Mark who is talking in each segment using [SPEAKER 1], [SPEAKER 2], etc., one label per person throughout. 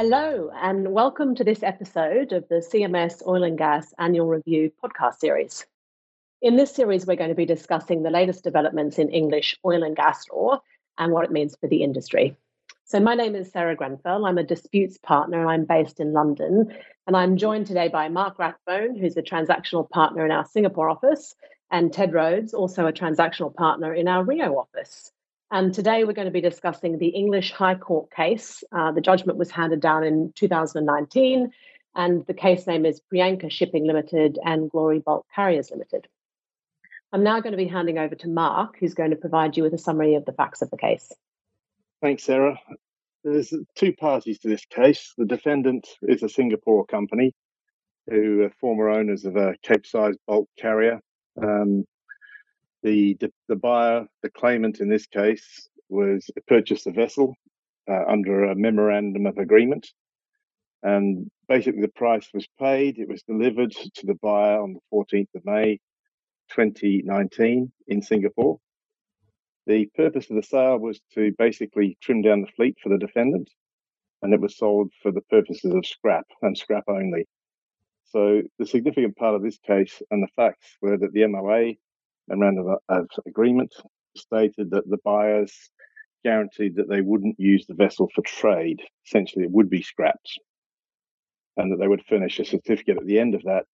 [SPEAKER 1] Hello, and welcome to this episode of the CMS Oil and Gas Annual Review podcast series. In this series, we're going to be discussing the latest developments in English oil and gas law and what it means for the industry. So, my name is Sarah Grenfell. I'm a disputes partner and I'm based in London. And I'm joined today by Mark Rathbone, who's a transactional partner in our Singapore office, and Ted Rhodes, also a transactional partner in our Rio office. And today we're going to be discussing the English High Court case. Uh, the judgment was handed down in 2019, and the case name is Priyanka Shipping Limited and Glory Bulk Carriers Limited. I'm now going to be handing over to Mark, who's going to provide you with a summary of the facts of the case.
[SPEAKER 2] Thanks, Sarah. There's two parties to this case. The defendant is a Singapore company who are former owners of a Capesize bulk carrier. Um, the, the buyer, the claimant in this case, was purchased a vessel uh, under a memorandum of agreement. And basically, the price was paid. It was delivered to the buyer on the 14th of May, 2019, in Singapore. The purpose of the sale was to basically trim down the fleet for the defendant, and it was sold for the purposes of scrap and scrap only. So, the significant part of this case and the facts were that the MOA memorandum of agreement stated that the buyers guaranteed that they wouldn't use the vessel for trade. Essentially, it would be scrapped, and that they would furnish a certificate at the end of that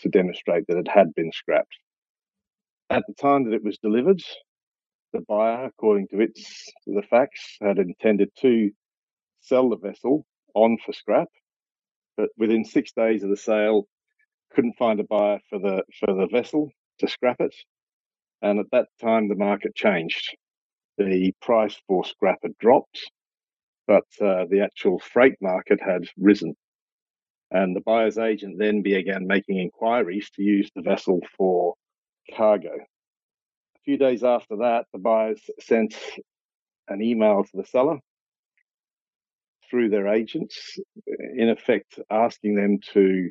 [SPEAKER 2] to demonstrate that it had been scrapped. At the time that it was delivered, the buyer, according to its the facts, had intended to sell the vessel on for scrap, but within six days of the sale, couldn't find a buyer for the for the vessel to scrap it, and at that time, the market changed. The price for scrap had dropped, but uh, the actual freight market had risen. And the buyer's agent then began making inquiries to use the vessel for cargo. A few days after that, the buyers sent an email to the seller through their agents, in effect asking them to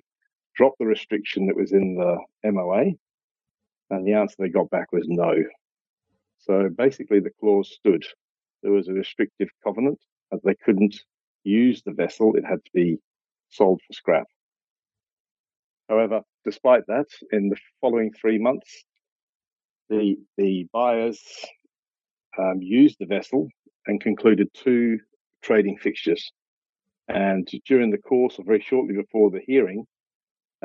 [SPEAKER 2] drop the restriction that was in the MOA and the answer they got back was no. So basically, the clause stood. There was a restrictive covenant that they couldn't use the vessel, it had to be sold for scrap. However, despite that, in the following three months, the, the buyers um, used the vessel and concluded two trading fixtures. And during the course, or very shortly before the hearing,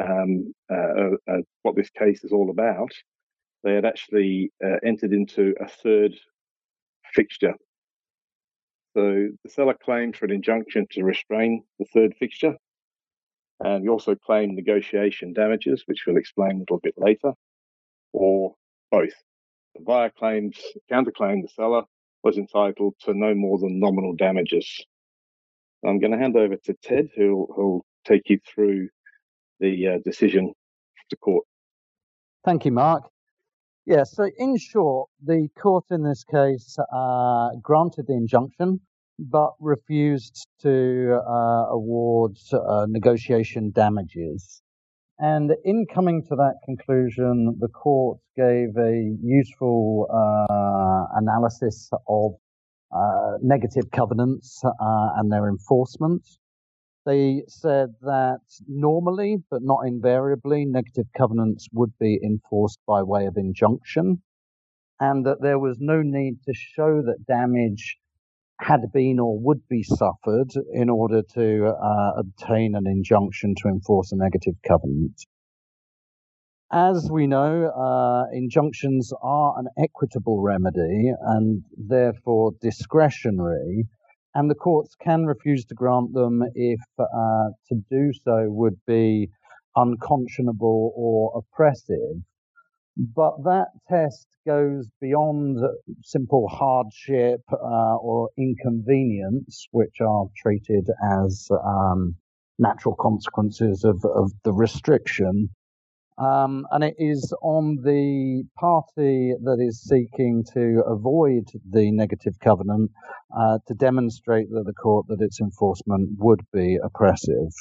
[SPEAKER 2] um, uh, uh, what this case is all about, they had actually uh, entered into a third fixture. So the seller claimed for an injunction to restrain the third fixture. And we also claimed negotiation damages, which we'll explain a little bit later, or both. The buyer claims, counterclaimed the seller was entitled to no more than nominal damages. I'm going to hand over to Ted, who'll, who'll take you through the uh, decision to court.
[SPEAKER 3] Thank you, Mark. Yeah, so in short, the court in this case uh, granted the injunction but refused to uh, award uh, negotiation damages. And in coming to that conclusion, the court gave a useful uh, analysis of uh, negative covenants uh, and their enforcement. They said that normally, but not invariably, negative covenants would be enforced by way of injunction, and that there was no need to show that damage had been or would be suffered in order to uh, obtain an injunction to enforce a negative covenant. As we know, uh, injunctions are an equitable remedy and therefore discretionary, and the courts can refuse to grant them if uh, to do so would be unconscionable or oppressive. But that test goes beyond simple hardship uh, or inconvenience, which are treated as um, natural consequences of, of the restriction, um, and it is on the party that is seeking to avoid the negative covenant uh, to demonstrate that the court that its enforcement would be oppressive.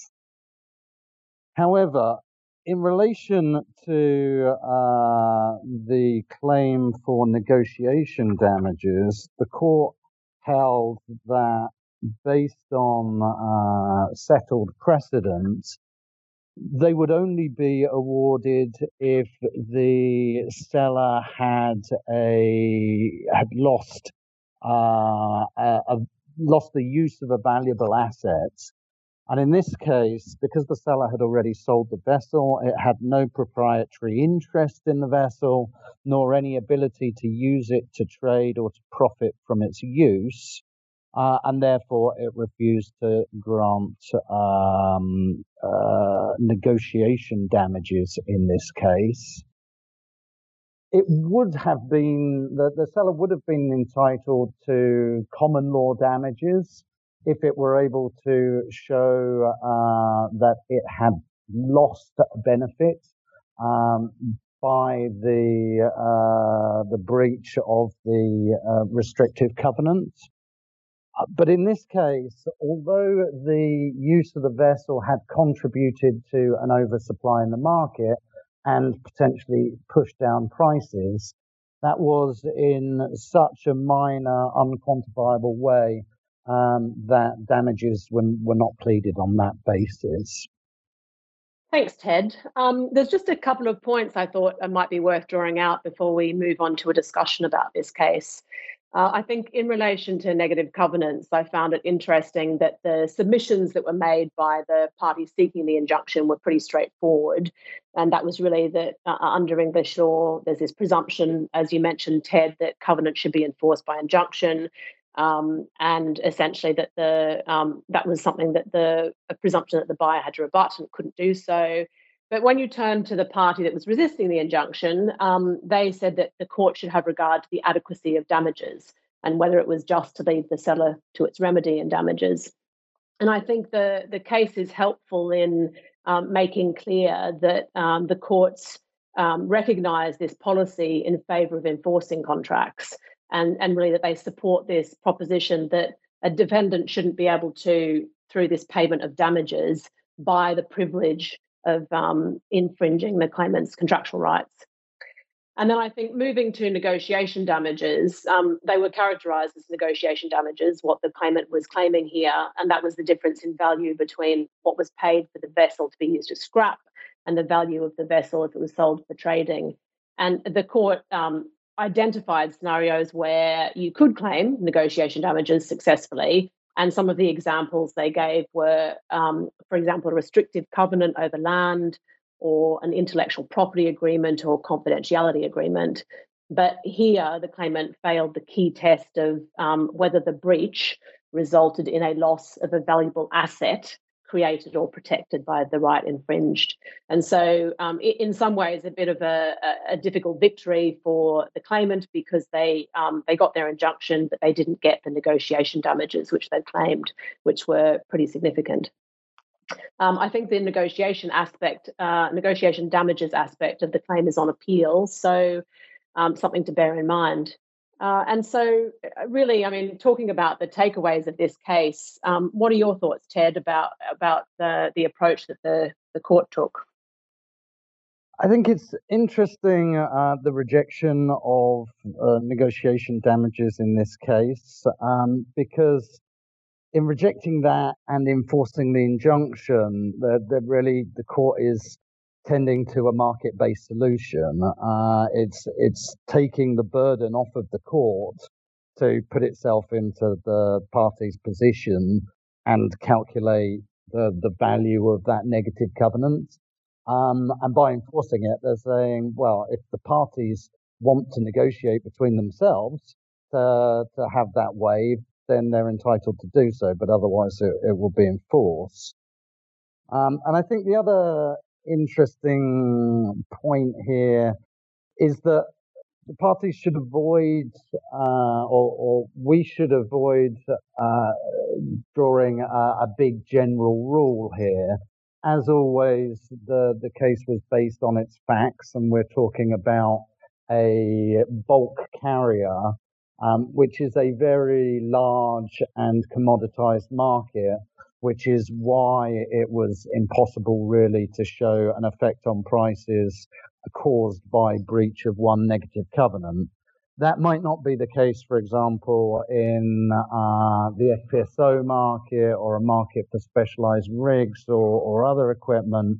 [SPEAKER 3] However, in relation to uh, the claim for negotiation damages, the court held that based on uh, settled precedents, they would only be awarded if the seller had a had lost uh, a, a, lost the use of a valuable asset. And in this case, because the seller had already sold the vessel, it had no proprietary interest in the vessel, nor any ability to use it to trade or to profit from its use uh, and therefore it refused to grant um, uh, negotiation damages in this case. It would have been the, the seller would have been entitled to common law damages if it were able to show uh, that it had lost benefit um, by the uh, the breach of the uh, restrictive covenant. Uh, but in this case, although the use of the vessel had contributed to an oversupply in the market and potentially pushed down prices, that was in such a minor, unquantifiable way um, that damages were, were not pleaded on that basis.
[SPEAKER 1] Thanks, Ted. Um, there's just a couple of points I thought might be worth drawing out before we move on to a discussion about this case. Uh, I think in relation to negative covenants, I found it interesting that the submissions that were made by the parties seeking the injunction were pretty straightforward. And that was really that uh, under English law, there's this presumption, as you mentioned, Ted, that covenants should be enforced by injunction. Um, and essentially that the um, that was something that the presumption that the buyer had to rebut and couldn't do so. But when you turn to the party that was resisting the injunction, um, they said that the court should have regard to the adequacy of damages and whether it was just to leave the seller to its remedy and damages. And I think the, the case is helpful in um, making clear that um, the courts um, recognize this policy in favor of enforcing contracts and, and really that they support this proposition that a defendant shouldn't be able to, through this payment of damages, buy the privilege of um, infringing the claimant's contractual rights. And then I think moving to negotiation damages, um, they were characterized as negotiation damages, what the claimant was claiming here. And that was the difference in value between what was paid for the vessel to be used as scrap and the value of the vessel if it was sold for trading. And the court um, identified scenarios where you could claim negotiation damages successfully, and some of the examples they gave were, um, for example, a restrictive covenant over land or an intellectual property agreement or confidentiality agreement. But here, the claimant failed the key test of um, whether the breach resulted in a loss of a valuable asset created or protected by the right infringed. And so, um, in some ways, a bit of a, a, difficult victory for the claimant because they um, they got their injunction, but they didn't get the negotiation damages which they claimed, which were pretty significant. Um, I think the negotiation aspect, uh, negotiation damages aspect of the claim is on appeal, so um, something to bear in mind. Uh, and so, uh, really, I mean, talking about the takeaways of this case, um, what are your thoughts, Ted, about about the the approach that the the court took?
[SPEAKER 3] I think it's interesting uh, the rejection of uh, negotiation damages in this case um, because in rejecting that and enforcing the injunction, that really the court is tending to a market-based solution. Uh, it's it's taking the burden off of the court to put itself into the party's position and calculate the the value of that negative covenant. Um, and by enforcing it, they're saying, well, if the parties want to negotiate between themselves to to have that waive, then they're entitled to do so. But otherwise, it, it will be enforced. Um, and I think the other interesting point here is that the parties should avoid, uh, or, or, we should avoid uh, drawing a, a, big general rule here. As always, the, the case was based on its facts, and we're talking about a bulk carrier, um, which is a very large and commoditized market which is why it was impossible really to show an effect on prices caused by breach of one negative covenant. That might not be the case, for example, in uh, the FPSO market or a market for specialized rigs or, or other equipment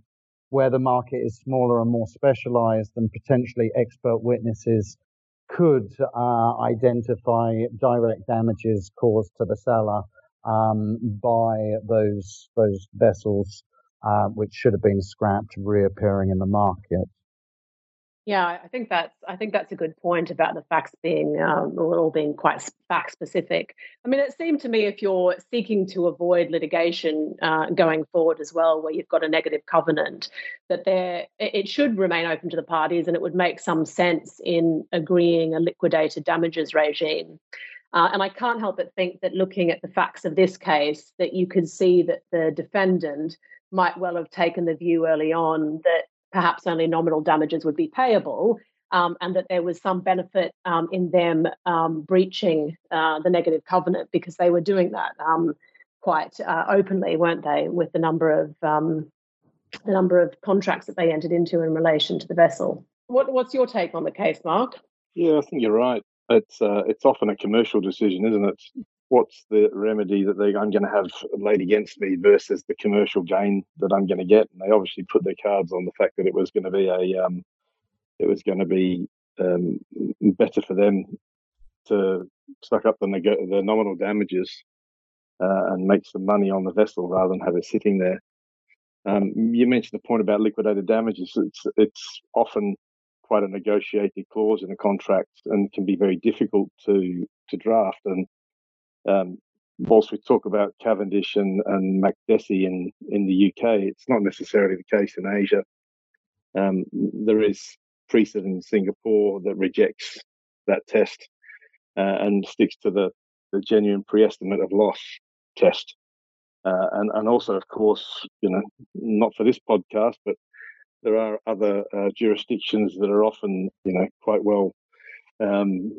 [SPEAKER 3] where the market is smaller and more specialized and potentially expert witnesses could uh, identify direct damages caused to the seller um, by those those vessels uh, which should have been scrapped reappearing in the market.
[SPEAKER 1] Yeah, I think that's I think that's a good point about the facts being um, all being quite fact specific. I mean, it seemed to me if you're seeking to avoid litigation uh, going forward as well, where you've got a negative covenant, that there it should remain open to the parties, and it would make some sense in agreeing a liquidated damages regime. Uh, and I can't help but think that looking at the facts of this case, that you could see that the defendant might well have taken the view early on that perhaps only nominal damages would be payable, um, and that there was some benefit um, in them um, breaching uh, the negative covenant because they were doing that um, quite uh, openly, weren't they, with the number of um, the number of contracts that they entered into in relation to the vessel. What, what's your take on the case, Mark?
[SPEAKER 2] Yeah, I think you're right. It's uh, it's often a commercial decision, isn't it? what's the remedy that they, I'm going to have laid against me versus the commercial gain that I'm going to get? And they obviously put their cards on the fact that it was going to be a, um, it was going to be um, better for them to suck up the, neg- the nominal damages uh, and make some money on the vessel rather than have it sitting there. Um, you mentioned the point about liquidated damages. It's it's often quite a negotiated clause in a contract and can be very difficult to to draft. And um, whilst we talk about Cavendish and, and Makdessi in, in the UK, it's not necessarily the case in Asia. Um, there is precedent in Singapore that rejects that test uh, and sticks to the, the genuine pre-estimate of loss test. Uh, and, and also, of course, you know, not for this podcast, but there are other uh, jurisdictions that are often, you know, quite well um,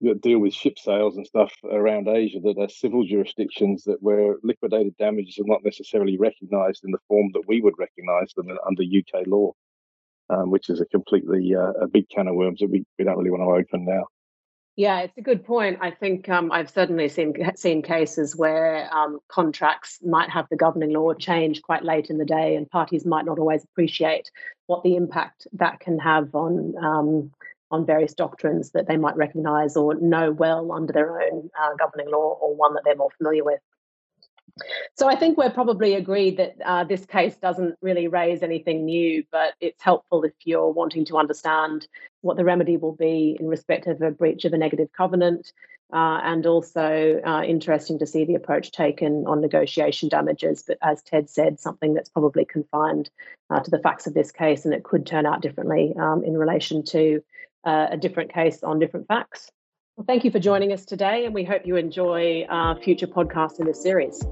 [SPEAKER 2] that deal with ship sales and stuff around Asia that are civil jurisdictions that where liquidated damages are not necessarily recognised in the form that we would recognise them under UK law, um, which is a completely uh, a big can of worms that we, we don't really want to open now.
[SPEAKER 1] Yeah, it's a good point. I think um, I've certainly seen seen cases where um, contracts might have the governing law change quite late in the day, and parties might not always appreciate what the impact that can have on um, on various doctrines that they might recognize or know well under their own uh, governing law or one that they're more familiar with. So I think we're probably agreed that uh, this case doesn't really raise anything new, but it's helpful if you're wanting to understand what the remedy will be in respect of a breach of a negative covenant, uh, and also uh, interesting to see the approach taken on negotiation damages. But as Ted said, something that's probably confined uh, to the facts of this case, and it could turn out differently um, in relation to uh, a different case on different facts. Well, thank you for joining us today, and we hope you enjoy our future podcasts in this series.